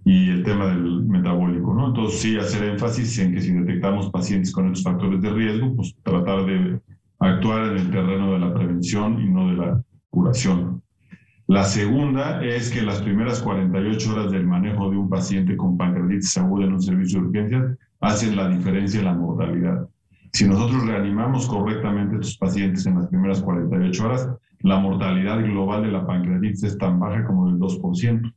y el tema del metabólico, ¿no? Entonces, sí, hacer énfasis en que si detectamos pacientes con estos factores de riesgo, pues tratar de actuar en el terreno de la prevención y no de la curación. La segunda es que las primeras 48 horas del manejo de un paciente con pancreatitis aguda en un servicio de urgencias hacen la diferencia en la mortalidad. Si nosotros reanimamos correctamente a estos pacientes en las primeras 48 horas, la mortalidad global de la pancreatitis es tan baja como del 2%.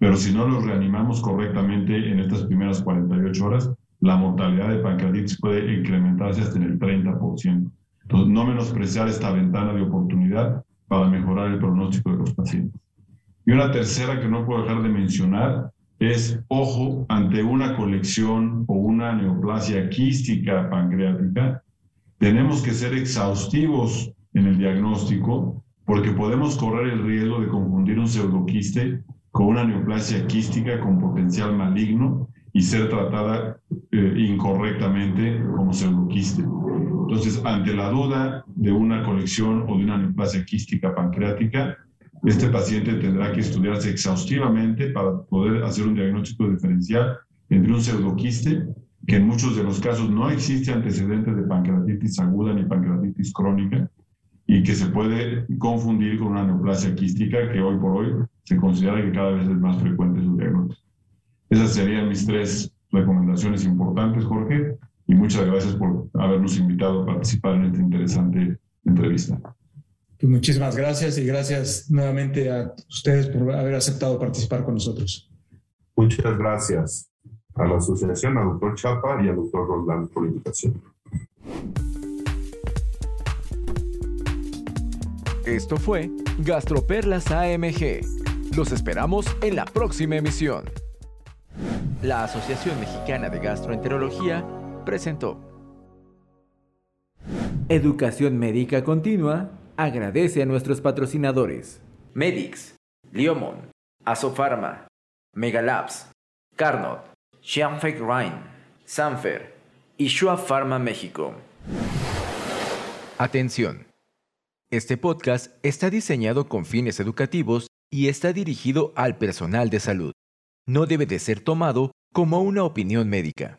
Pero si no los reanimamos correctamente en estas primeras 48 horas, la mortalidad de pancreatitis puede incrementarse hasta en el 30%. Entonces, no menospreciar esta ventana de oportunidad para mejorar el pronóstico de los pacientes. Y una tercera que no puedo dejar de mencionar es, ojo, ante una colección o una neoplasia quística pancreática, tenemos que ser exhaustivos en el diagnóstico porque podemos correr el riesgo de confundir un pseudoquiste con una neoplasia quística con potencial maligno y ser tratada eh, incorrectamente como pseudoquiste. Entonces, ante la duda de una colección o de una neoplasia quística pancreática, este paciente tendrá que estudiarse exhaustivamente para poder hacer un diagnóstico diferencial entre un pseudoquiste, que en muchos de los casos no existe antecedente de pancreatitis aguda ni pancreatitis crónica, y que se puede confundir con una neoplasia quística que hoy por hoy se considera que cada vez es más frecuente su diagnóstico. Esas serían mis tres recomendaciones importantes, Jorge, y muchas gracias por habernos invitado a participar en esta interesante entrevista. Pues muchísimas gracias y gracias nuevamente a ustedes por haber aceptado participar con nosotros. Muchas gracias a la asociación, al doctor Chapa y al doctor Roldán por la invitación. Esto fue Gastroperlas AMG. Los esperamos en la próxima emisión. La Asociación Mexicana de Gastroenterología presentó Educación Médica Continua agradece a nuestros patrocinadores. Medix, Liomon, Asofarma, Megalabs, Carnot, Xianfeng Rhine, Sanfer y Shua Pharma México. Atención. Este podcast está diseñado con fines educativos y está dirigido al personal de salud. No debe de ser tomado como una opinión médica.